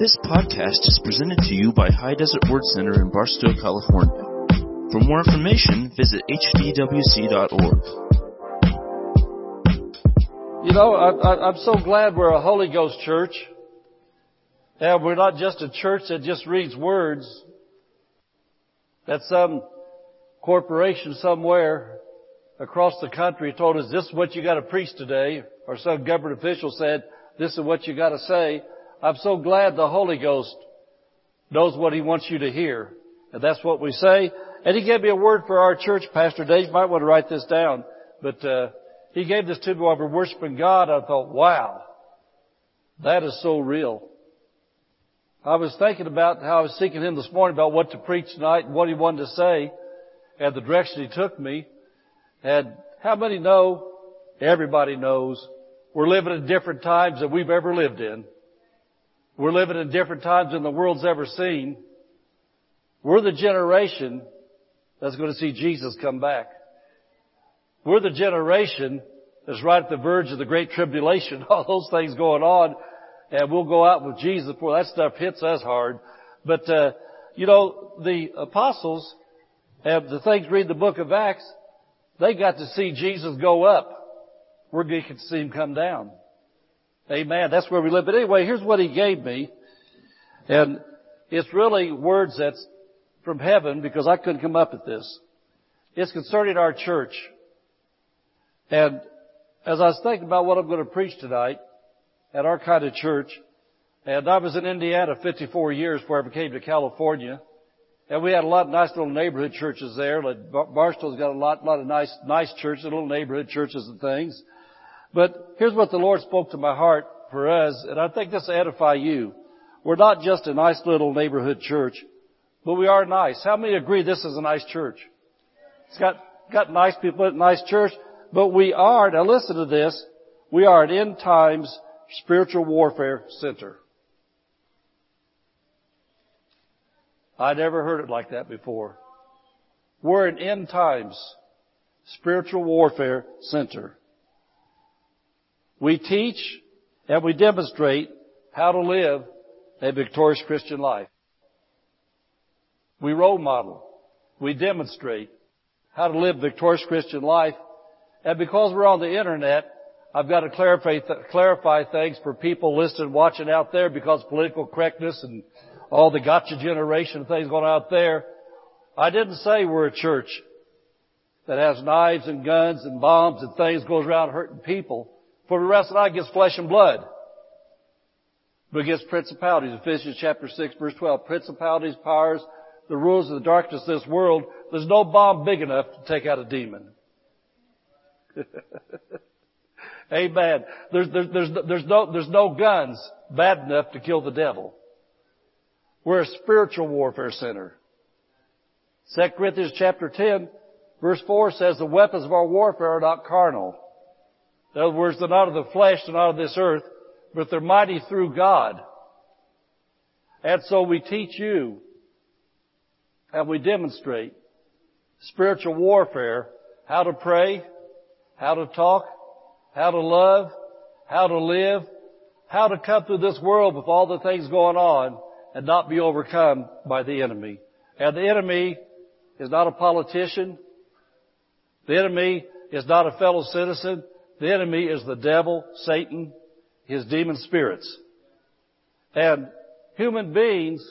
This podcast is presented to you by High Desert Word Center in Barstow, California. For more information, visit hdwc.org. You know, I, I'm so glad we're a Holy Ghost church. And we're not just a church that just reads words. That some corporation somewhere across the country told us this is what you gotta preach today, or some government official said this is what you gotta say. I'm so glad the Holy Ghost knows what He wants you to hear. And that's what we say. And He gave me a word for our church, Pastor Dave. You might want to write this down. But, uh, He gave this to me while we were worshiping God. I thought, wow, that is so real. I was thinking about how I was seeking Him this morning about what to preach tonight and what He wanted to say and the direction He took me. And how many know, everybody knows, we're living in different times than we've ever lived in. We're living in different times than the world's ever seen. We're the generation that's going to see Jesus come back. We're the generation that's right at the verge of the Great Tribulation, all those things going on, and we'll go out with Jesus before that stuff hits us hard. But, uh, you know, the apostles, and the things read the book of Acts, they got to see Jesus go up. We're going to see Him come down. Amen. That's where we live. But anyway, here's what He gave me. And it's really words that's from heaven because I couldn't come up with this. It's concerning our church. And as I was thinking about what I'm going to preach tonight at our kind of church, and I was in Indiana 54 years before I came to California, and we had a lot of nice little neighborhood churches there. Like Barstow's got a lot, lot of nice, nice churches, little neighborhood churches and things. But here's what the Lord spoke to my heart for us, and I think this will edify you. We're not just a nice little neighborhood church, but we are nice. How many agree this is a nice church? It's got, got nice people, a nice church, but we are, now listen to this, we are an end times spiritual warfare center. I never heard it like that before. We're an end times spiritual warfare center. We teach and we demonstrate how to live a victorious Christian life. We role model. We demonstrate how to live victorious Christian life. And because we're on the internet, I've got to clarify, clarify things for people listening, watching out there because political correctness and all the gotcha generation things going out there. I didn't say we're a church that has knives and guns and bombs and things goes around hurting people. For rest of the against flesh and blood. But against principalities. Ephesians chapter 6 verse 12. Principalities, powers, the rules of the darkness of this world. There's no bomb big enough to take out a demon. Amen. There's, there's, there's, there's no, there's no guns bad enough to kill the devil. We're a spiritual warfare center. 2 Corinthians chapter 10 verse 4 says the weapons of our warfare are not carnal in other words, they're not of the flesh, they're not of this earth, but they're mighty through God. And so we teach you and we demonstrate spiritual warfare, how to pray, how to talk, how to love, how to live, how to come through this world with all the things going on and not be overcome by the enemy. And the enemy is not a politician. The enemy is not a fellow citizen. The enemy is the devil, Satan, his demon spirits. And human beings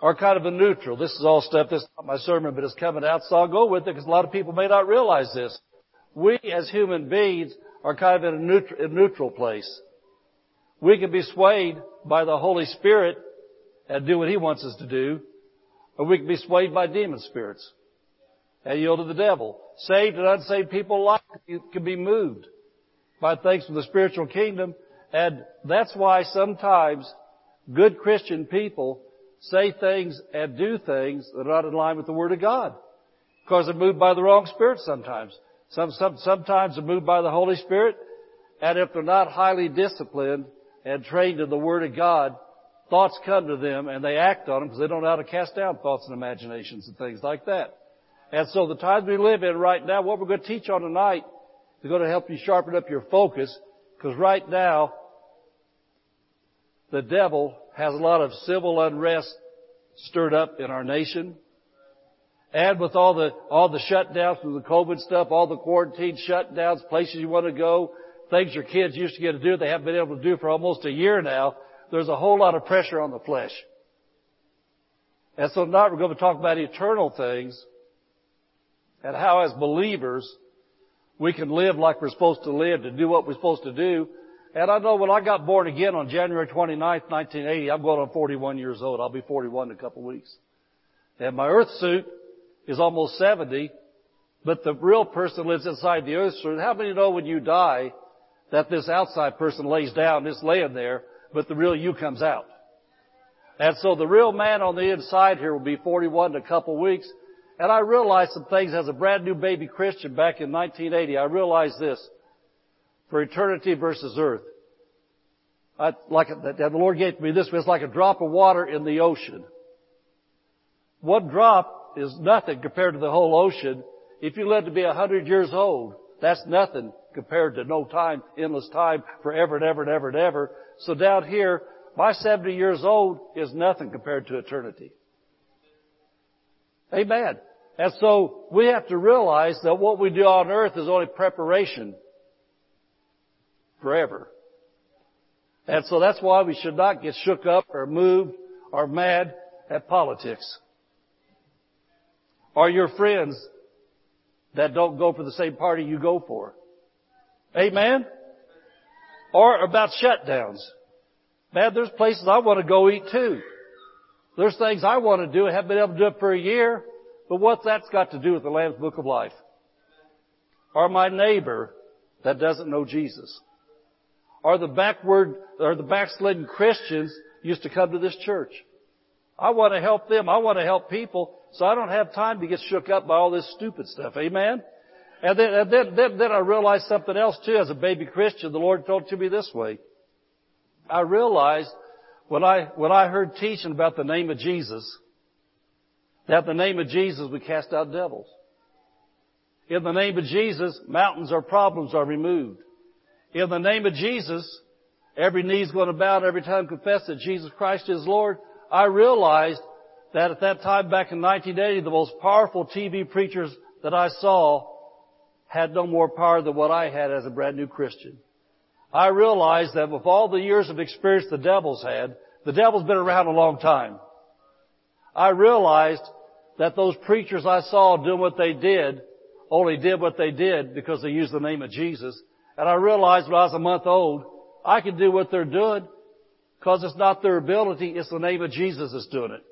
are kind of a neutral. This is all stuff, this is not my sermon, but it's coming out, so I'll go with it because a lot of people may not realize this. We as human beings are kind of in a neutral, a neutral place. We can be swayed by the Holy Spirit and do what He wants us to do, or we can be swayed by demon spirits and yield to the devil. Saved and unsaved people alike can be moved by things from the spiritual kingdom. And that's why sometimes good Christian people say things and do things that are not in line with the Word of God. Because they're moved by the wrong spirit sometimes. Some, some, sometimes they're moved by the Holy Spirit. And if they're not highly disciplined and trained in the Word of God, thoughts come to them and they act on them because they don't know how to cast down thoughts and imaginations and things like that. And so the times we live in right now, what we're going to teach on tonight is going to help you sharpen up your focus because right now, the devil has a lot of civil unrest stirred up in our nation. And with all the, all the shutdowns from the COVID stuff, all the quarantine shutdowns, places you want to go, things your kids used to get to do they haven't been able to do for almost a year now, there's a whole lot of pressure on the flesh. And so tonight we're going to talk about eternal things and how as believers we can live like we're supposed to live, to do what we're supposed to do. And I know when I got born again on January 29th, 1980, I'm going on 41 years old. I'll be 41 in a couple of weeks. And my earth suit is almost 70, but the real person lives inside the earth suit. How many know when you die that this outside person lays down, is laying there, but the real you comes out? And so the real man on the inside here will be 41 in a couple of weeks. And I realized some things as a brand new baby Christian back in 1980. I realized this. For eternity versus earth. I, like the Lord gave me this, it's like a drop of water in the ocean. One drop is nothing compared to the whole ocean. If you live to be a hundred years old, that's nothing compared to no time, endless time, forever and ever and ever and ever. So down here, my 70 years old is nothing compared to eternity. Amen. And so we have to realize that what we do on earth is only preparation forever. And so that's why we should not get shook up or moved or mad at politics. Or your friends that don't go for the same party you go for. Amen? Or about shutdowns. Man, there's places I want to go eat too. There's things I want to do, I haven't been able to do it for a year. But what's that's got to do with the Lamb's Book of Life? Or my neighbor that doesn't know Jesus? Or the backward, or the backslidden Christians used to come to this church? I want to help them. I want to help people. So I don't have time to get shook up by all this stupid stuff. Amen? And then, and then, then, then I realized something else too. As a baby Christian, the Lord told to me this way. I realized when I, when I heard teaching about the name of Jesus, that in the name of Jesus we cast out devils. In the name of Jesus, mountains or problems are removed. In the name of Jesus, every knee is going to bow and every tongue confess that Jesus Christ is Lord. I realized that at that time back in 1980, the most powerful TV preachers that I saw had no more power than what I had as a brand new Christian. I realized that with all the years of experience the devil's had, the devil's been around a long time. I realized that those preachers I saw doing what they did only did what they did because they used the name of Jesus. And I realized when I was a month old, I can do what they're doing because it's not their ability, it's the name of Jesus that's doing it.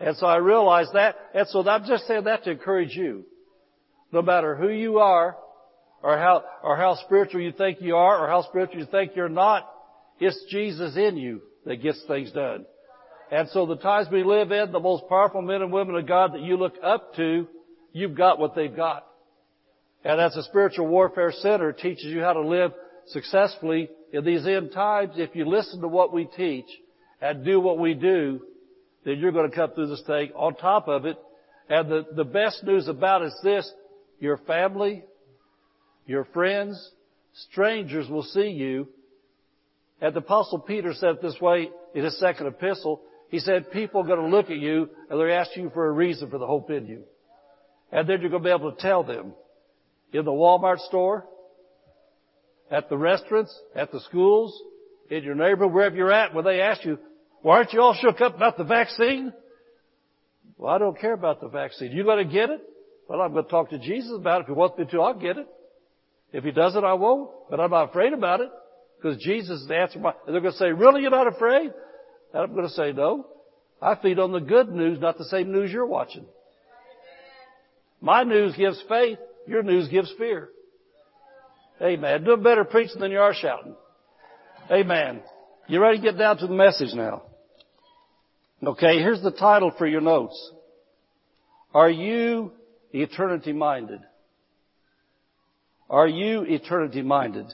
And so I realized that, and so I'm just saying that to encourage you. No matter who you are, or how, or how spiritual you think you are, or how spiritual you think you're not, it's Jesus in you that gets things done. And so the times we live in, the most powerful men and women of God that you look up to, you've got what they've got. And as a spiritual warfare center teaches you how to live successfully in these end times, if you listen to what we teach and do what we do, then you're going to come through this thing on top of it. And the, the best news about it is this, your family, your friends, strangers will see you. And the apostle Peter said it this way in his second epistle. He said, people are going to look at you and they're asking you for a reason for the hope in you. And then you're going to be able to tell them in the Walmart store, at the restaurants, at the schools, in your neighborhood, wherever you're at, when they ask you, well, aren't you all shook up about the vaccine? Well, I don't care about the vaccine. You going to get it? Well, I'm going to talk to Jesus about it. If he wants me to, I'll get it. If he doesn't, I won't. But I'm not afraid about it because Jesus is the answer. My, they're going to say, really, you're not afraid? And I'm going to say, no. I feed on the good news, not the same news you're watching. My news gives faith. Your news gives fear. Amen. Doing better preaching than you are shouting. Amen. You ready to get down to the message now? Okay, here's the title for your notes. Are you eternity minded? Are you eternity minded?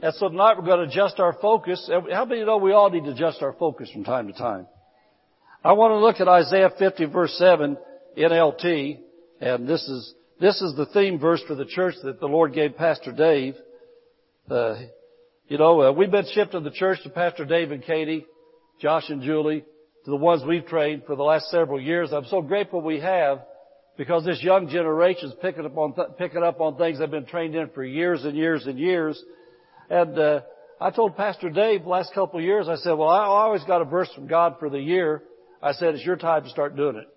And so tonight we're going to adjust our focus. How many know we all need to adjust our focus from time to time? I want to look at Isaiah 50 verse 7 NLT, and this is, this is the theme verse for the church that the Lord gave Pastor Dave. Uh, you know, uh, we've been shifting the church to Pastor Dave and Katie Josh and Julie, to the ones we've trained for the last several years. I'm so grateful we have because this young generation is picking up on th- picking up on things they've been trained in for years and years and years. And uh, I told Pastor Dave last couple of years, I said, well, I always got a verse from God for the year. I said, it's your time to start doing it.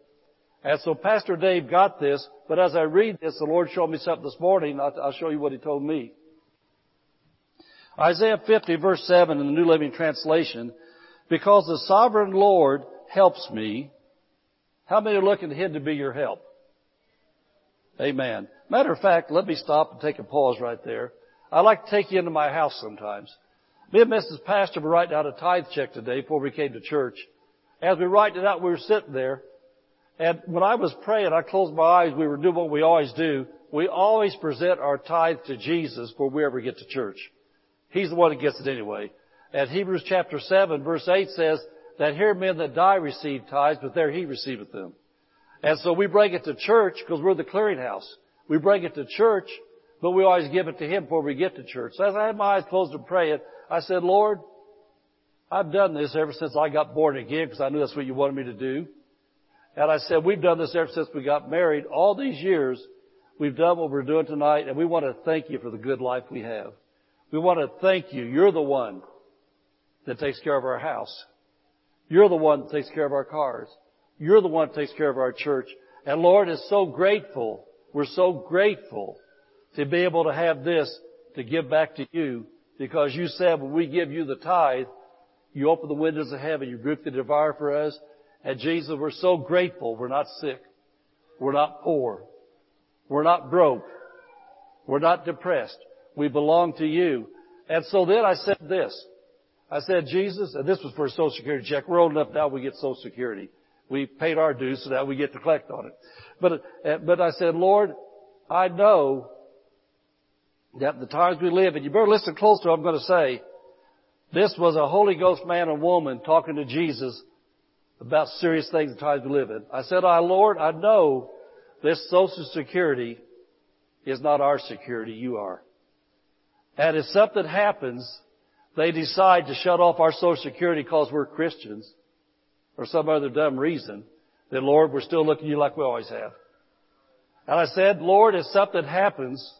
And so Pastor Dave got this, but as I read this, the Lord showed me something this morning. I'll show you what He told me. Isaiah 50 verse 7 in the New Living Translation, because the sovereign Lord helps me. How many are looking to Him to be your help? Amen. Matter of fact, let me stop and take a pause right there. I like to take you into my house sometimes. Me and Mrs. Pastor were writing out a tithe check today before we came to church. As we were writing it out, we were sitting there, and when I was praying, I closed my eyes. We were doing what we always do. We always present our tithe to Jesus before we ever get to church. He's the one that gets it anyway. And Hebrews chapter 7 verse 8 says that here men that die receive tithes, but there he receiveth them. And so we bring it to church because we're the clearinghouse. We bring it to church, but we always give it to him before we get to church. So as I had my eyes closed to pray it, I said, Lord, I've done this ever since I got born again because I knew that's what you wanted me to do. And I said, we've done this ever since we got married. All these years, we've done what we're doing tonight, and we want to thank you for the good life we have. We want to thank you. You're the one that takes care of our house. You're the one that takes care of our cars. You're the one that takes care of our church. And Lord is so grateful. We're so grateful to be able to have this to give back to you because you said when we give you the tithe, you open the windows of heaven, you rebuke the devourer for us. And Jesus, we're so grateful we're not sick. We're not poor. We're not broke. We're not depressed. We belong to you. And so then I said this. I said, Jesus, and this was for a Social Security check. We're old enough now we get Social Security. We paid our dues so that we get to collect on it. But, uh, but I said, Lord, I know that the times we live, and you better listen close to what I'm going to say. This was a Holy Ghost man and woman talking to Jesus about serious things the times we live in. I said, I, Lord, I know this Social Security is not our security, you are. And if something happens, they decide to shut off our Social Security because we're Christians or some other dumb reason, then Lord, we're still looking at you like we always have. And I said, Lord, if something happens,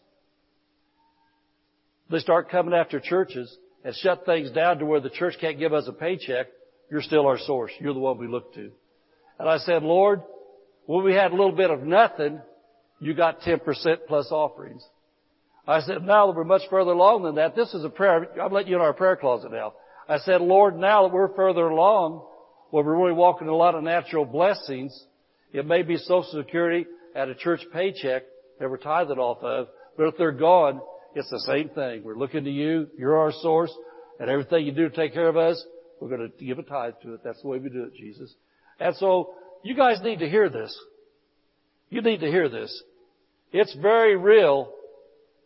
they start coming after churches and shut things down to where the church can't give us a paycheck, you're still our source. You're the one we look to. And I said, Lord, when we had a little bit of nothing, you got 10% plus offerings. I said, now that we're much further along than that, this is a prayer. I'm letting you in our prayer closet now. I said, Lord, now that we're further along, where we're really walking in a lot of natural blessings, it may be Social Security at a church paycheck that we're tithed off of, but if they're gone, it's the same thing. We're looking to you. You're our source, and everything you do to take care of us, we're going to give a tithe to it. That's the way we do it, Jesus. And so, you guys need to hear this. You need to hear this. It's very real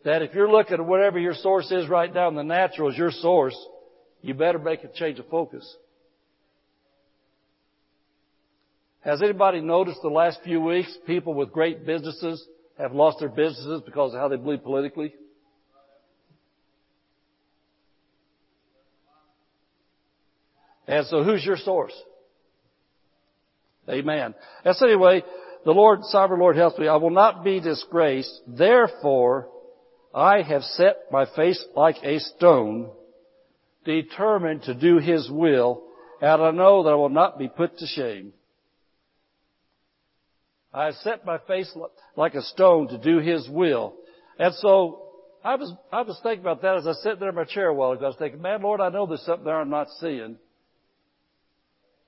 that if you're looking at whatever your source is right now in the natural as your source, you better make a change of focus. Has anybody noticed the last few weeks people with great businesses have lost their businesses because of how they believe politically? And so who's your source? Amen. And so anyway, the Lord, sovereign Lord helps me. I will not be disgraced. Therefore, I have set my face like a stone, determined to do His will, and I know that I will not be put to shame. I have set my face like a stone to do His will. And so, I was, I was thinking about that as I sat there in my chair a while ago. I was thinking, man, Lord, I know there's something there I'm not seeing.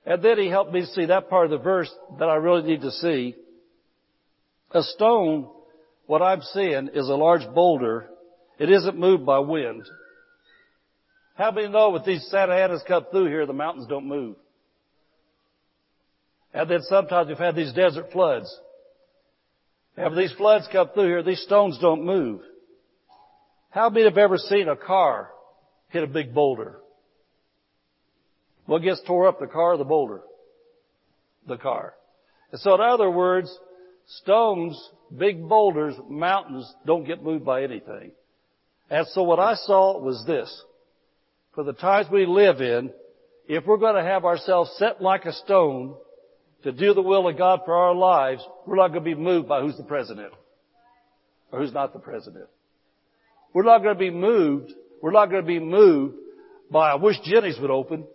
And then He helped me see that part of the verse that I really need to see. A stone what I'm seeing is a large boulder. It isn't moved by wind. How many know with these Santa Anas come through here, the mountains don't move? And then sometimes we've had these desert floods. And these floods come through here, these stones don't move. How many have ever seen a car hit a big boulder? What gets tore up, the car or the boulder? The car. And so in other words, stones big boulders, mountains don't get moved by anything. And so what I saw was this. For the times we live in, if we're going to have ourselves set like a stone to do the will of God for our lives, we're not going to be moved by who's the president or who's not the president. We're not going to be moved. We're not going to be moved by I wish Jenny's would open.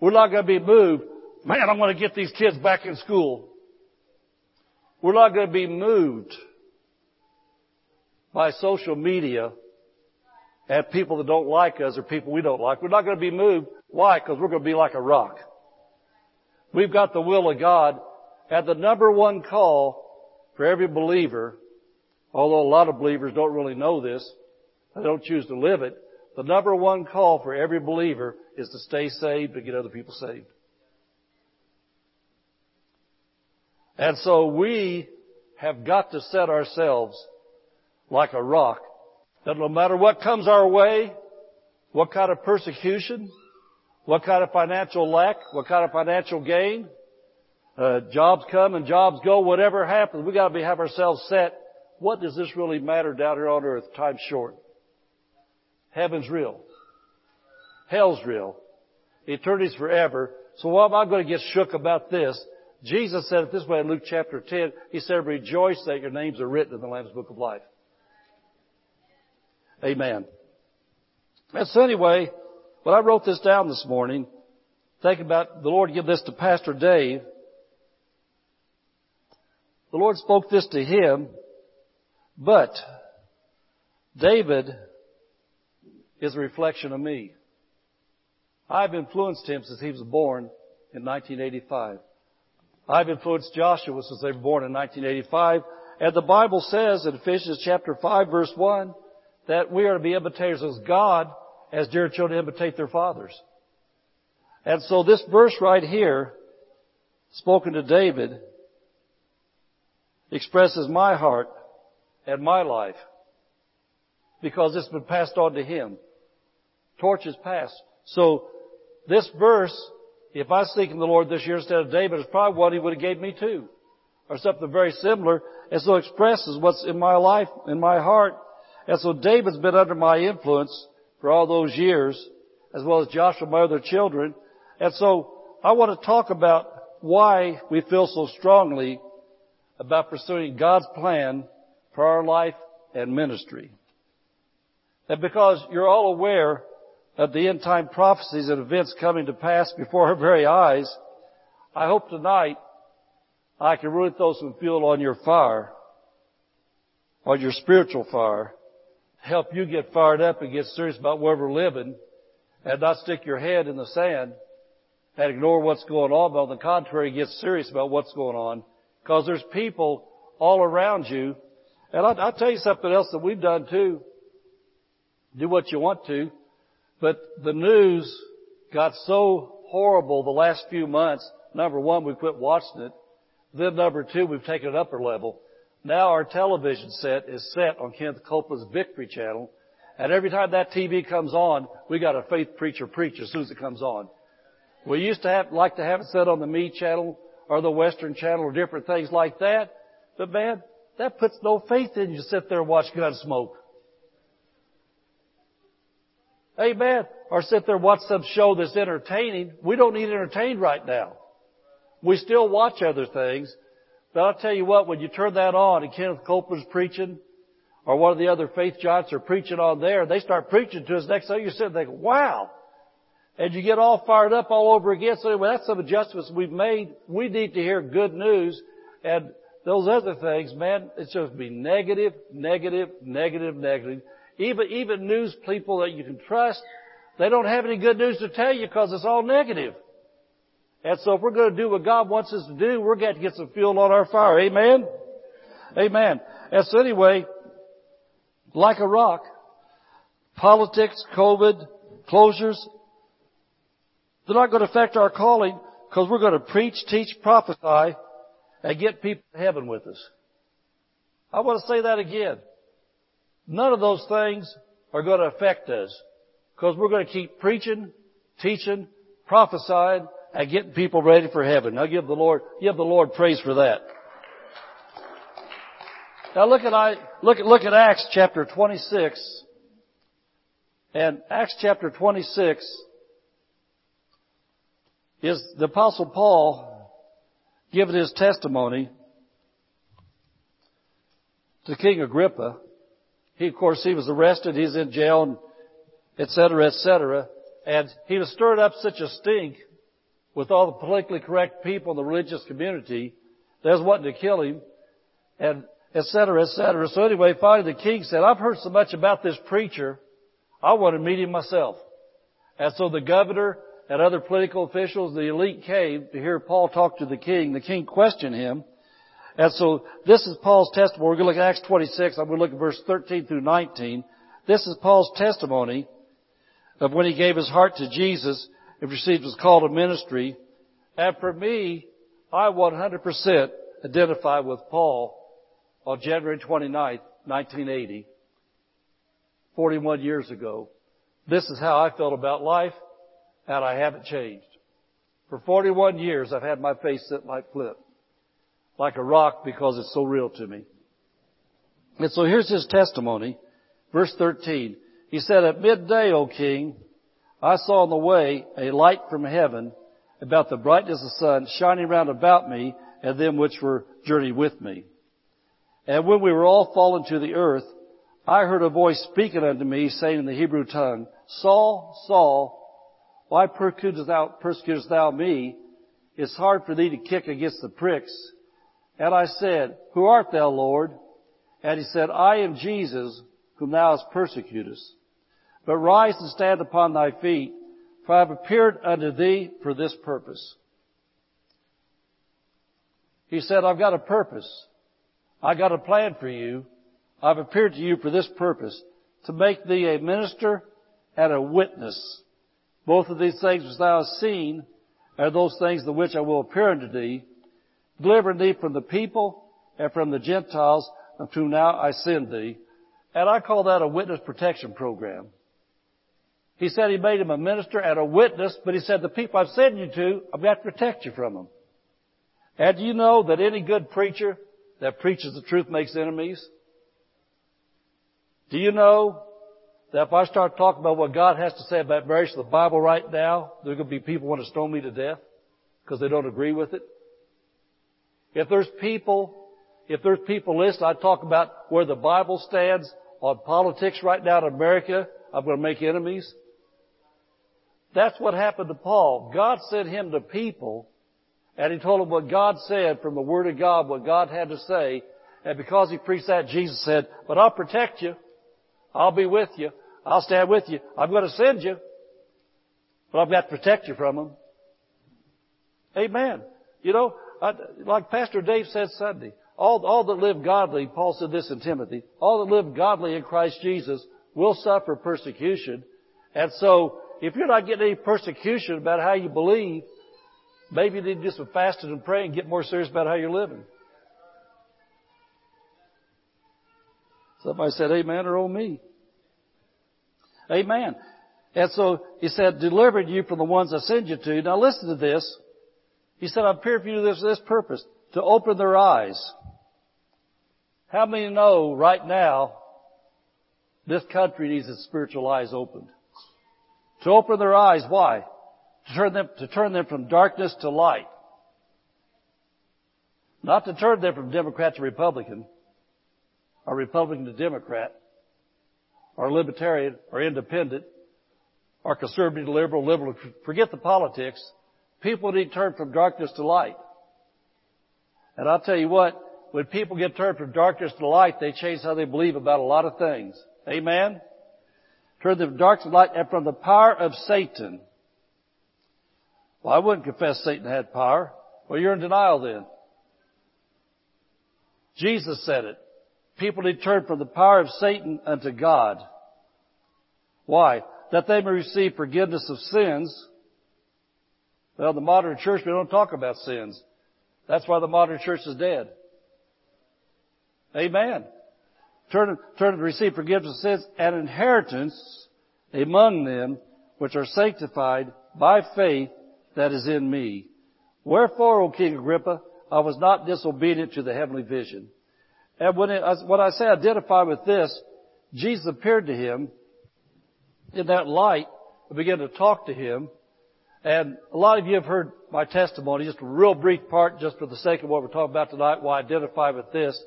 We're not going to be moved. Man, I'm going to get these kids back in school. We're not going to be moved by social media and people that don't like us or people we don't like. We're not going to be moved. Why? Because we're going to be like a rock. We've got the will of God at the number one call for every believer, although a lot of believers don't really know this, they don't choose to live it, the number one call for every believer is to stay saved and get other people saved. And so we have got to set ourselves like a rock that no matter what comes our way, what kind of persecution, what kind of financial lack, what kind of financial gain, uh, jobs come and jobs go, whatever happens, we gotta be, have ourselves set. What does this really matter down here on earth? Time's short. Heaven's real. Hell's real. Eternity's forever. So why am I going to get shook about this? Jesus said it this way in Luke chapter 10. He said, rejoice that your names are written in the Lamb's Book of Life. Amen. And so anyway, when I wrote this down this morning, thinking about the Lord give this to Pastor Dave, the Lord spoke this to him, but David is a reflection of me. I've influenced him since he was born in 1985. I've influenced Joshua since they were born in 1985. And the Bible says in Ephesians chapter 5 verse 1, that we are to be imitators of God, as dear children imitate their fathers. And so this verse right here, spoken to David, expresses my heart and my life because it's been passed on to him. Torch is passed. So this verse, if I seek in the Lord this year instead of David, is probably what he would have gave me too. Or something very similar. And so expresses what's in my life, in my heart, and so David's been under my influence for all those years, as well as Joshua, my other children. And so I want to talk about why we feel so strongly about pursuing God's plan for our life and ministry. And because you're all aware of the end time prophecies and events coming to pass before our very eyes, I hope tonight I can really throw some fuel on your fire, on your spiritual fire, help you get fired up and get serious about where we're living and not stick your head in the sand and ignore what's going on, but on the contrary, get serious about what's going on. Because there's people all around you. And I'll, I'll tell you something else that we've done too. Do what you want to. But the news got so horrible the last few months. Number one, we quit watching it. Then number two, we've taken it upper level. Now our television set is set on Kenneth Copeland's Victory Channel, and every time that TV comes on, we got a faith preacher preach as soon as it comes on. We used to have, like to have it set on the Me channel or the Western channel or different things like that, but man, that puts no faith in you to sit there and watch Gunsmoke. Amen. Or sit there and watch some show that's entertaining. We don't need entertained right now. We still watch other things, but I'll tell you what, when you turn that on and Kenneth Copeland's preaching, or one of the other faith giants are preaching on there, they start preaching to us next thing you sit there think, wow! And you get all fired up all over again. So anyway, that's some adjustments we've made. We need to hear good news. And those other things, man, it's just be negative, negative, negative, negative. Even, even news people that you can trust, they don't have any good news to tell you because it's all negative. And so if we're going to do what God wants us to do, we're going to get some fuel on our fire. Amen? Amen. And so anyway, like a rock, politics, COVID, closures, they're not going to affect our calling because we're going to preach, teach, prophesy, and get people to heaven with us. I want to say that again. None of those things are going to affect us because we're going to keep preaching, teaching, prophesying, and getting people ready for heaven. Now give the Lord, give the Lord praise for that. Now look at I, look at, look at Acts chapter 26 And Acts chapter 26 is the apostle Paul giving his testimony to King Agrippa. He, of course, he was arrested, he's in jail, and et cetera, et cetera. And he was stirred up such a stink with all the politically correct people in the religious community. They was wanting to kill him, and et cetera, et cetera. So anyway, finally the king said, I've heard so much about this preacher, I want to meet him myself. And so the governor and other political officials, the elite came to hear Paul talk to the king. The king questioned him. And so this is Paul's testimony. We're going to look at Acts 26. I'm going to look at verse 13 through 19. This is Paul's testimony of when he gave his heart to Jesus and received his call to ministry. And for me, I 100% identify with Paul on January 29th, 1980, 41 years ago. This is how I felt about life, and I haven't changed. For 41 years, I've had my face set like flint, like a rock because it's so real to me. And so here's his testimony, verse 13. He said, At midday, O king, I saw on the way a light from heaven about the brightness of the sun shining round about me and them which were journeying with me. And when we were all fallen to the earth, I heard a voice speaking unto me, saying in the Hebrew tongue, Saul, Saul, why persecutest thou, persecutest thou me? It's hard for thee to kick against the pricks. And I said, Who art thou, Lord? And he said, I am Jesus, whom thou hast persecuted. But rise and stand upon thy feet, for I have appeared unto thee for this purpose. He said, I've got a purpose. I've got a plan for you. I've appeared to you for this purpose, to make thee a minister and a witness. Both of these things which thou hast seen are those things the which I will appear unto thee, delivering thee from the people and from the Gentiles unto now I send thee. And I call that a witness protection program. He said he made him a minister and a witness, but he said the people I've sent you to, I've got to protect you from them. And do you know that any good preacher that preaches the truth makes enemies? Do you know that if I start talking about what God has to say about marriage in the Bible right now, there's going to be people who want to stone me to death because they don't agree with it? If there's people, if there's people listening, I talk about where the Bible stands on politics right now in America, I'm going to make enemies. That's what happened to Paul. God sent him to people and he told them what God said from the Word of God, what God had to say. And because he preached that, Jesus said, but I'll protect you. I'll be with you. I'll stand with you. I'm going to send you. But I've got to protect you from them. Amen. You know, like Pastor Dave said Sunday, all, all that live godly, Paul said this in Timothy, all that live godly in Christ Jesus will suffer persecution. And so, if you're not getting any persecution about how you believe, maybe you need to do some fasting and praying and get more serious about how you're living. Somebody said amen or oh me. Amen. And so he said, delivered you from the ones I send you to. Now listen to this. He said, I've appeared for you this, this purpose, to open their eyes. How many know right now this country needs its spiritual eyes opened? To open their eyes, why? To turn them, to turn them from darkness to light. Not to turn them from Democrat to Republican, or Republican to Democrat, or Libertarian, or Independent, or Conservative to Liberal, Liberal. Forget the politics. People need to turn from darkness to light. And I'll tell you what, when people get turned from darkness to light, they change how they believe about a lot of things. Amen? Turn from darkness to light and from the power of Satan. Well, I wouldn't confess Satan had power. Well, you're in denial then. Jesus said it. People need to turn from the power of Satan unto God. Why? That they may receive forgiveness of sins. Well, the modern church, we don't talk about sins. That's why the modern church is dead. Amen. Turn, turn to receive forgiveness of sins and inheritance among them which are sanctified by faith that is in me. Wherefore, O King Agrippa, I was not disobedient to the heavenly vision. And when, it, when I say identify with this, Jesus appeared to him in that light, and began to talk to him. And a lot of you have heard my testimony, just a real brief part, just for the sake of what we're talking about tonight, why I identify with this.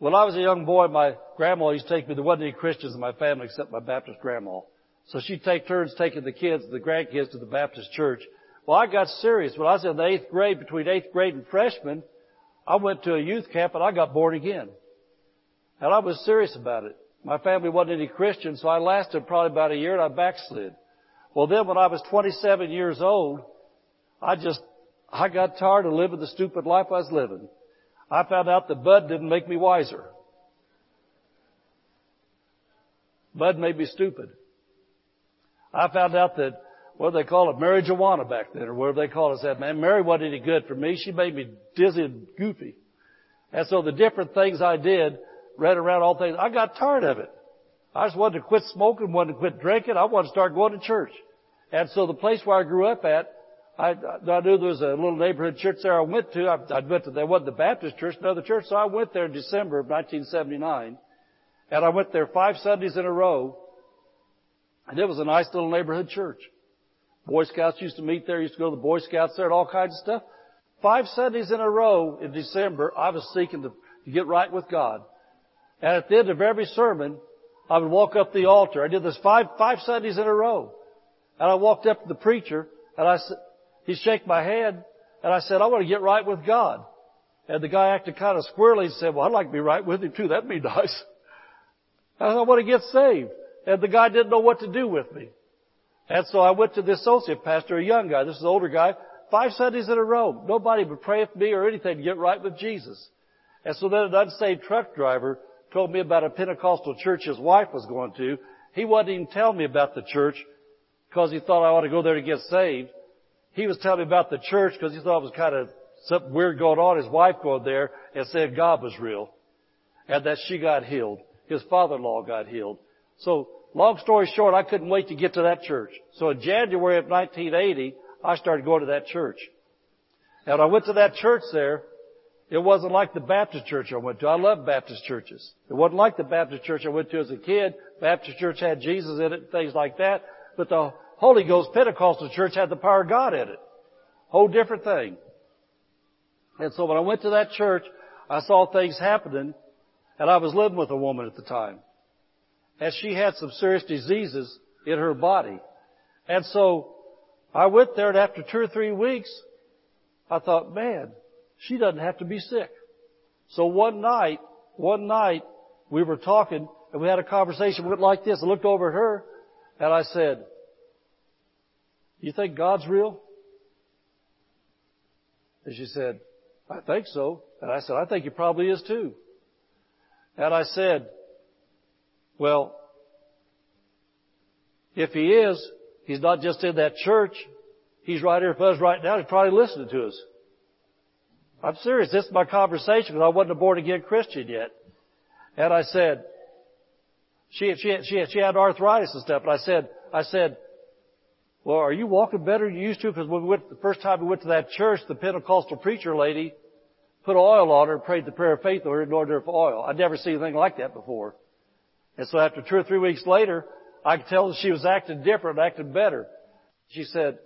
When I was a young boy, my grandma used to take me, there wasn't any Christians in my family except my Baptist grandma. So she'd take turns taking the kids, the grandkids to the Baptist church. Well, I got serious. When I was in the eighth grade, between eighth grade and freshman, I went to a youth camp and I got born again. And I was serious about it. My family wasn't any Christian, so I lasted probably about a year and I backslid. Well then when I was 27 years old, I just, I got tired of living the stupid life I was living. I found out that Bud didn't make me wiser. Bud made me stupid. I found out that, what they call it, marijuana back then, or whatever they call it, that man, Mary wasn't any good for me. She made me dizzy and goofy. And so the different things I did, read around all things, I got tired of it. I just wanted to quit smoking, wanted to quit drinking. I wanted to start going to church. And so the place where I grew up at, I, I knew there was a little neighborhood church there I went to. I, I went to, there wasn't the Baptist church, another church, so I went there in December of 1979. And I went there five Sundays in a row. And it was a nice little neighborhood church. Boy Scouts used to meet there, used to go to the Boy Scouts there and all kinds of stuff. Five Sundays in a row in December, I was seeking to, to get right with God. And at the end of every sermon, I would walk up the altar. I did this five, five Sundays in a row. And I walked up to the preacher and I said, he shook my hand and I said, I want to get right with God. And the guy acted kind of squirrely and said, well, I'd like to be right with him too. That'd be nice. I said, I want to get saved. And the guy didn't know what to do with me. And so I went to the associate pastor, a young guy. This is an older guy. Five Sundays in a row. Nobody would pray for me or anything to get right with Jesus. And so then an unsaved truck driver told me about a Pentecostal church his wife was going to. He wasn't even telling me about the church because he thought I ought to go there to get saved. He was telling me about the church because he thought it was kind of something weird going on. His wife going there and said God was real and that she got healed. His father-in-law got healed. So long story short, I couldn't wait to get to that church. So in January of 1980, I started going to that church. And I went to that church there. It wasn't like the Baptist church I went to. I love Baptist churches. It wasn't like the Baptist church I went to as a kid. Baptist church had Jesus in it, and things like that. But the Holy Ghost Pentecostal church had the power of God in it. Whole different thing. And so when I went to that church, I saw things happening, and I was living with a woman at the time. And she had some serious diseases in her body. And so I went there and after two or three weeks, I thought, man, she doesn't have to be sick. So one night, one night, we were talking and we had a conversation went like this. I looked over at her and I said, you think God's real? And she said, I think so. And I said, I think he probably is too. And I said, well, if he is, he's not just in that church. He's right here with us right now. He's probably listening to us. I'm serious. This is my conversation because I wasn't a born again Christian yet. And I said, she, she, she, she had arthritis and stuff. And I said, I said, well, are you walking better than you used to? Because when we went, the first time we went to that church, the Pentecostal preacher lady put oil on her and prayed the prayer of faith over her and her for oil. I'd never seen anything like that before. And so after two or three weeks later, I could tell that she was acting different, acting better. She said,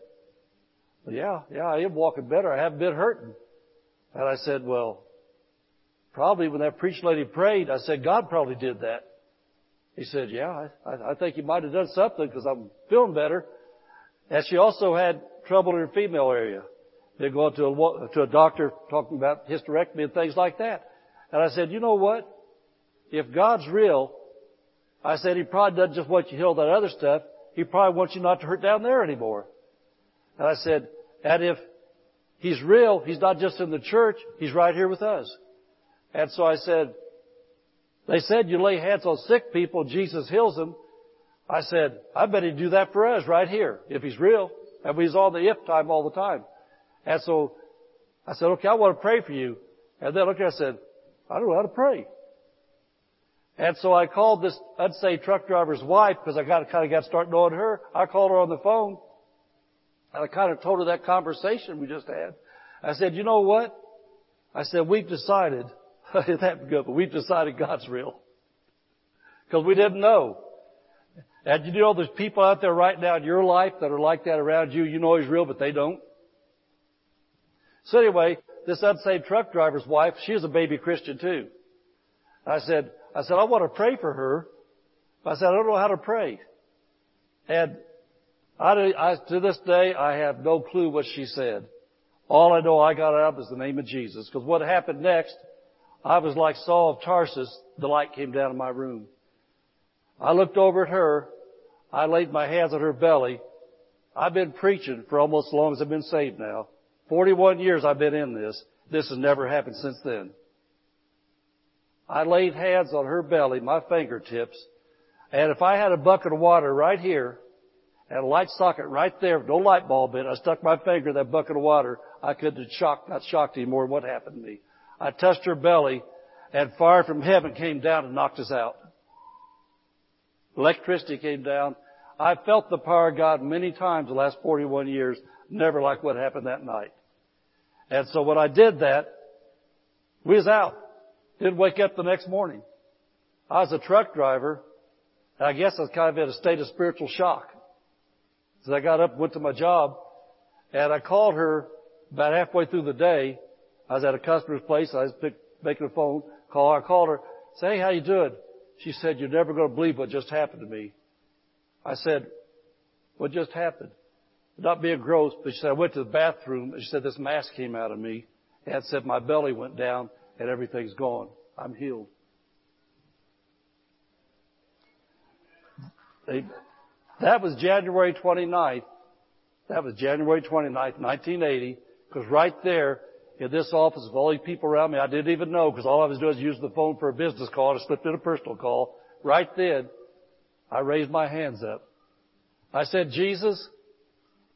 yeah, yeah, I am walking better. I haven't been hurting. And I said, well, probably when that preacher lady prayed, I said, God probably did that. He said, yeah, I, I think he might have done something because I'm feeling better. And she also had trouble in her female area. They're going to a, to a doctor talking about hysterectomy and things like that. And I said, you know what? If God's real, I said he probably doesn't just want you to heal that other stuff. He probably wants you not to hurt down there anymore. And I said, and if he's real, he's not just in the church, he's right here with us. And so I said, they said you lay hands on sick people, Jesus heals them. I said, I bet he'd do that for us right here, if he's real. And he's on the if time all the time. And so I said, okay, I want to pray for you. And then okay, I said, I don't know how to pray. And so I called this unsaved truck driver's wife because I got, kind of got started knowing her. I called her on the phone and I kind of told her that conversation we just had. I said, you know what? I said, we've decided, it happened good, but we've decided God's real. Because we didn't know. And you know there's people out there right now in your life that are like that around you. You know he's real, but they don't. So anyway, this unsaved truck driver's wife, she is a baby Christian too. I said, I said, I want to pray for her. I said, I don't know how to pray. And I, I, to this day, I have no clue what she said. All I know I got out is the name of Jesus. Because what happened next, I was like Saul of Tarsus. The light came down in my room. I looked over at her. I laid my hands on her belly. I've been preaching for almost as long as I've been saved now. 41 years I've been in this. This has never happened since then. I laid hands on her belly, my fingertips, and if I had a bucket of water right here, and a light socket right there, no light bulb in it, I stuck my finger in that bucket of water, I couldn't have shocked, not shocked anymore what happened to me. I touched her belly, and fire from heaven came down and knocked us out. Electricity came down. I felt the power of God many times the last 41 years, never like what happened that night. And so when I did that, we was out. Didn't wake up the next morning. I was a truck driver, and I guess I was kind of in a state of spiritual shock. So I got up, went to my job, and I called her about halfway through the day. I was at a customer's place. I was making a phone call. I called her, say, hey, how you doing? She said, you're never going to believe what just happened to me. I said, what just happened? Not being gross, but she said, I went to the bathroom and she said, this mask came out of me and said my belly went down and everything's gone. I'm healed. They, that was January 29th. That was January 29th, 1980, because right there in this office with all these people around me, I didn't even know because all I was doing was using the phone for a business call and I slipped in a personal call. Right then, I raised my hands up. I said, Jesus,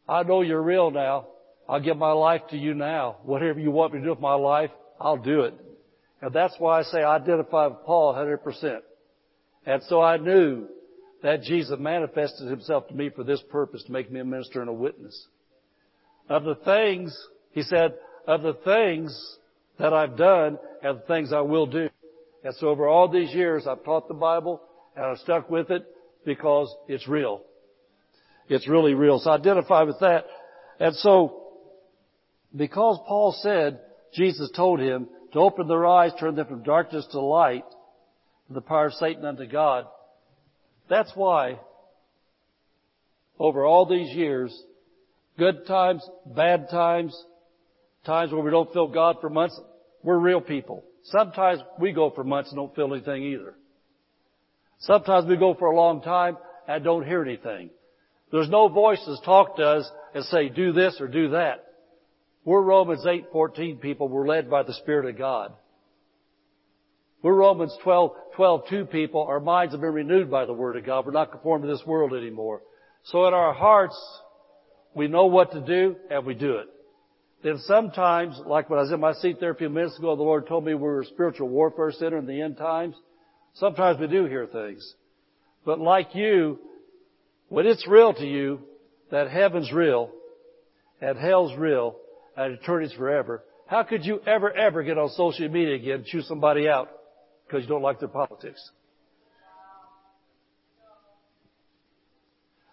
I know you're real now. I'll give my life to you now. Whatever you want me to do with my life, I'll do it. And that's why I say I identify with Paul 100%. And so I knew that Jesus manifested himself to me for this purpose, to make me a minister and a witness. Of the things, he said, of the things that I've done and the things I will do. And so over all these years, I've taught the Bible and I've stuck with it because it's real. It's really real. So identify with that. And so, because Paul said, Jesus told him to open their eyes, turn them from darkness to light, from the power of Satan unto God. That's why, over all these years, good times, bad times, times where we don't feel God for months, we're real people. Sometimes we go for months and don't feel anything either. Sometimes we go for a long time and don't hear anything. There's no voices talk to us and say, do this or do that. We're Romans 8:14 people. We're led by the Spirit of God. We're Romans 12, 12, 2 people. Our minds have been renewed by the Word of God. We're not conformed to this world anymore. So in our hearts, we know what to do and we do it. Then sometimes, like when I was in my seat there a few minutes ago, the Lord told me we were a spiritual warfare center in the end times. Sometimes we do hear things. But like you, when it's real to you that heaven's real and hell's real and eternity's forever, how could you ever, ever get on social media again and choose somebody out because you don't like their politics?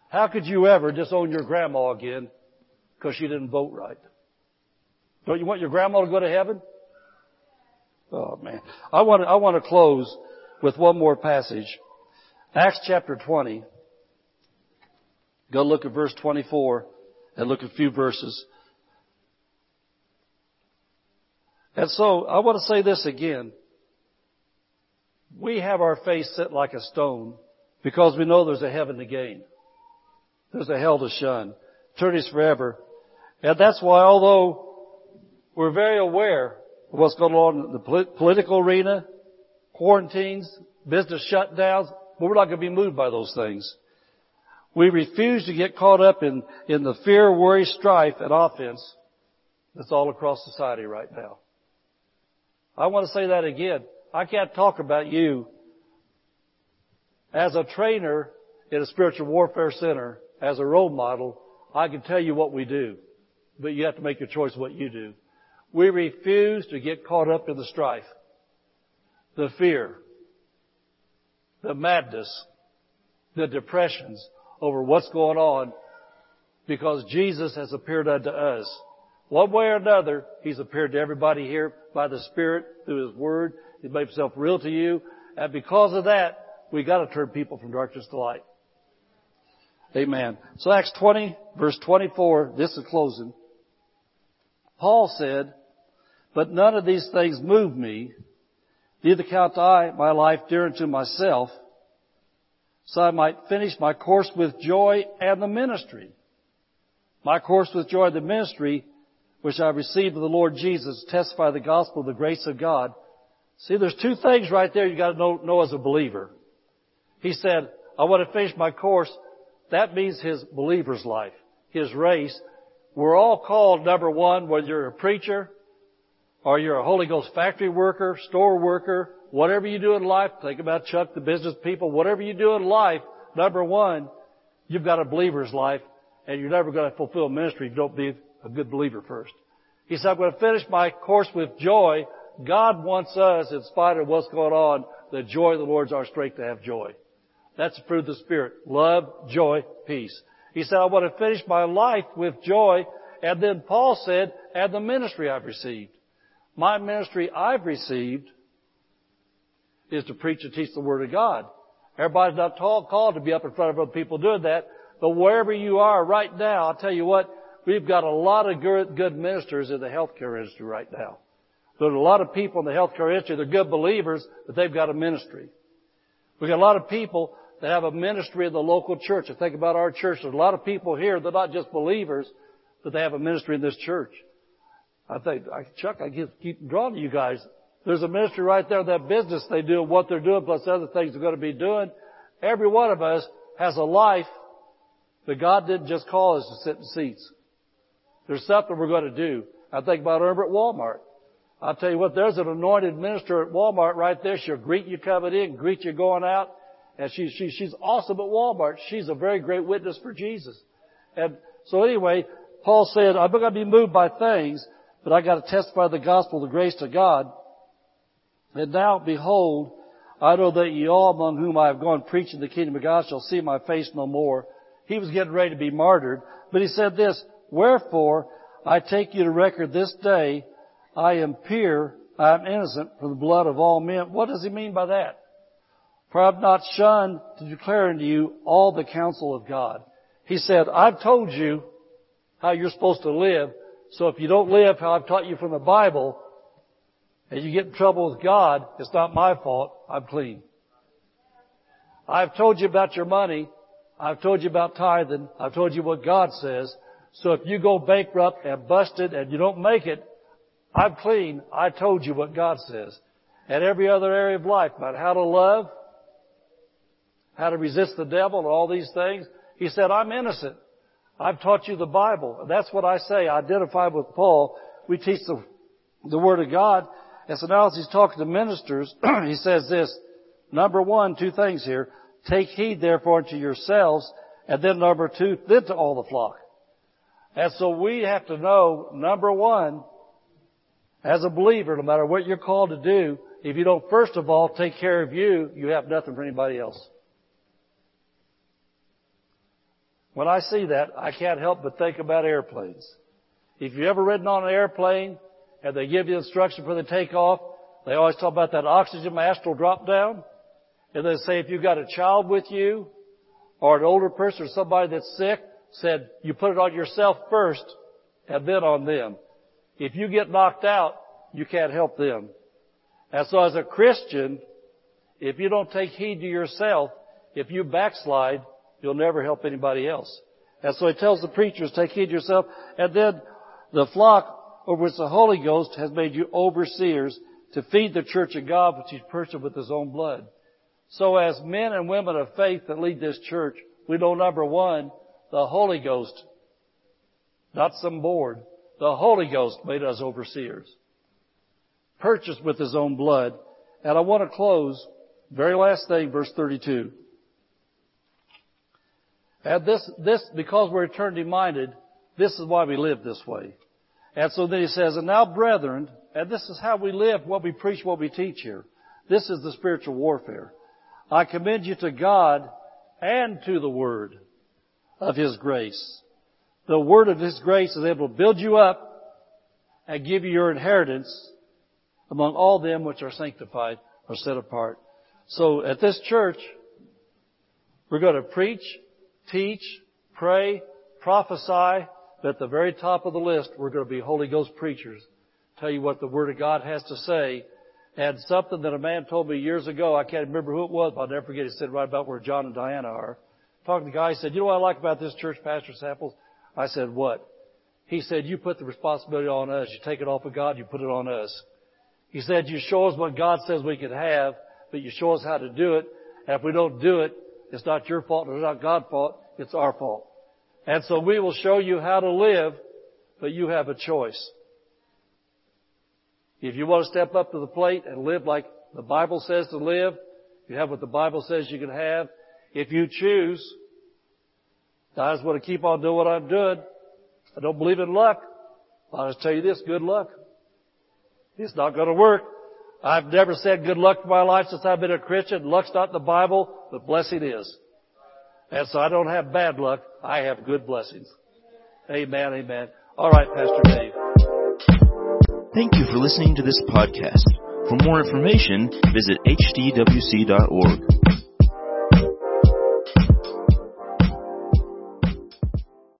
How could you ever disown your grandma again because she didn't vote right? Don't you want your grandma to go to heaven? Oh man. I want to, I want to close with one more passage. Acts chapter 20. Go look at verse 24 and look at a few verses. And so I want to say this again. We have our face set like a stone because we know there's a heaven to gain. There's a hell to shun. Eternity's forever. And that's why although we're very aware of what's going on in the political arena, quarantines, business shutdowns, but we're not going to be moved by those things. We refuse to get caught up in, in the fear, worry, strife, and offense that's all across society right now. I want to say that again. I can't talk about you as a trainer in a spiritual warfare center, as a role model. I can tell you what we do, but you have to make your choice what you do. We refuse to get caught up in the strife, the fear, the madness, the depressions over what's going on because Jesus has appeared unto us. One way or another, He's appeared to everybody here by the Spirit through His Word. He's made Himself real to you. And because of that, we gotta turn people from darkness to light. Amen. So Acts 20, verse 24, this is closing. Paul said, But none of these things move me, neither count I my life dear unto myself, so I might finish my course with joy and the ministry. My course with joy and the ministry, which I received of the Lord Jesus, testify the gospel of the grace of God. See, there's two things right there you gotta know, know as a believer. He said, I want to finish my course. That means his believer's life, his race. We're all called, number one, whether you're a preacher, or you're a Holy Ghost factory worker, store worker, whatever you do in life, think about Chuck, the business people, whatever you do in life, number one, you've got a believer's life, and you're never going to fulfill ministry if you don't be a good believer first. He said, I'm going to finish my course with joy. God wants us, in spite of what's going on, the joy of the Lord is our strength to have joy. That's the fruit of the Spirit. Love, joy, peace. He said, I want to finish my life with joy. And then Paul said, and the ministry I've received. My ministry I've received is to preach and teach the Word of God. Everybody's not called to be up in front of other people doing that. But wherever you are right now, I'll tell you what, we've got a lot of good ministers in the healthcare industry right now. There's a lot of people in the healthcare industry, they're good believers, but they've got a ministry. We've got a lot of people that have a ministry in the local church. I think about our church. There's a lot of people here, they're not just believers, but they have a ministry in this church. I think, Chuck, I keep, drawing to you guys. There's a ministry right there, in that business they do, what they're doing, plus other things they're going to be doing. Every one of us has a life, but God didn't just call us to sit in seats. There's something we're going to do. I think about over at Walmart. I'll tell you what, there's an anointed minister at Walmart right there. She'll greet you coming in, greet you going out. And she, she, she's awesome at Walmart. She's a very great witness for Jesus. And so anyway, Paul said, I'm going to be moved by things, but I got to testify the gospel, the grace to God. And now behold, I know that ye all among whom I have gone preaching the kingdom of God shall see my face no more. He was getting ready to be martyred, but he said this, Wherefore I take you to record this day, I am pure, I am innocent from the blood of all men. What does he mean by that? For I have not shunned to declare unto you all the counsel of God. He said, I've told you how you're supposed to live, so if you don't live how I've taught you from the Bible, and you get in trouble with God, it's not my fault, I'm clean. I've told you about your money, I've told you about tithing, I've told you what God says, so if you go bankrupt and busted and you don't make it, I'm clean, I told you what God says. And every other area of life about how to love, how to resist the devil and all these things. He said, I'm innocent. I've taught you the Bible. That's what I say. I identify with Paul. We teach the, the Word of God. And so now as he's talking to ministers, he says this, number one, two things here. Take heed therefore unto yourselves, and then number two, then to all the flock. And so we have to know, number one, as a believer, no matter what you're called to do, if you don't first of all take care of you, you have nothing for anybody else. When I see that, I can't help but think about airplanes. If you've ever ridden on an airplane and they give you instruction for the takeoff, they always talk about that oxygen mask will drop down. And they say if you've got a child with you or an older person or somebody that's sick, said you put it on yourself first and then on them. If you get knocked out, you can't help them. And so as a Christian, if you don't take heed to yourself, if you backslide, You'll never help anybody else. And so he tells the preachers, take heed to yourself. And then the flock over which the Holy Ghost has made you overseers to feed the church of God which he's purchased with his own blood. So as men and women of faith that lead this church, we know number one, the Holy Ghost, not some board, the Holy Ghost made us overseers. Purchased with his own blood. And I want to close, very last thing, verse 32. And this, this, because we're eternity minded, this is why we live this way. And so then he says, and now brethren, and this is how we live, what we preach, what we teach here. This is the spiritual warfare. I commend you to God and to the word of His grace. The word of His grace is able to build you up and give you your inheritance among all them which are sanctified or set apart. So at this church, we're going to preach, teach, pray, prophesy, but at the very top of the list, we're going to be Holy Ghost preachers. Tell you what the Word of God has to say. And something that a man told me years ago, I can't remember who it was, but I'll never forget, he said right about where John and Diana are. Talking to the guy, he said, you know what I like about this church, Pastor Samples? I said, what? He said, you put the responsibility on us. You take it off of God, you put it on us. He said, you show us what God says we can have, but you show us how to do it. And if we don't do it, it's not your fault, it's not God's fault, it's our fault. And so we will show you how to live, but you have a choice. If you want to step up to the plate and live like the Bible says to live, you have what the Bible says you can have. If you choose, I just want to keep on doing what I'm doing. I don't believe in luck. I'll just tell you this, good luck. It's not going to work. I've never said good luck in my life since I've been a Christian. Luck's not in the Bible, but blessing is. And so I don't have bad luck. I have good blessings. Amen, amen. All right, Pastor Dave. Thank you for listening to this podcast. For more information, visit hdwc.org.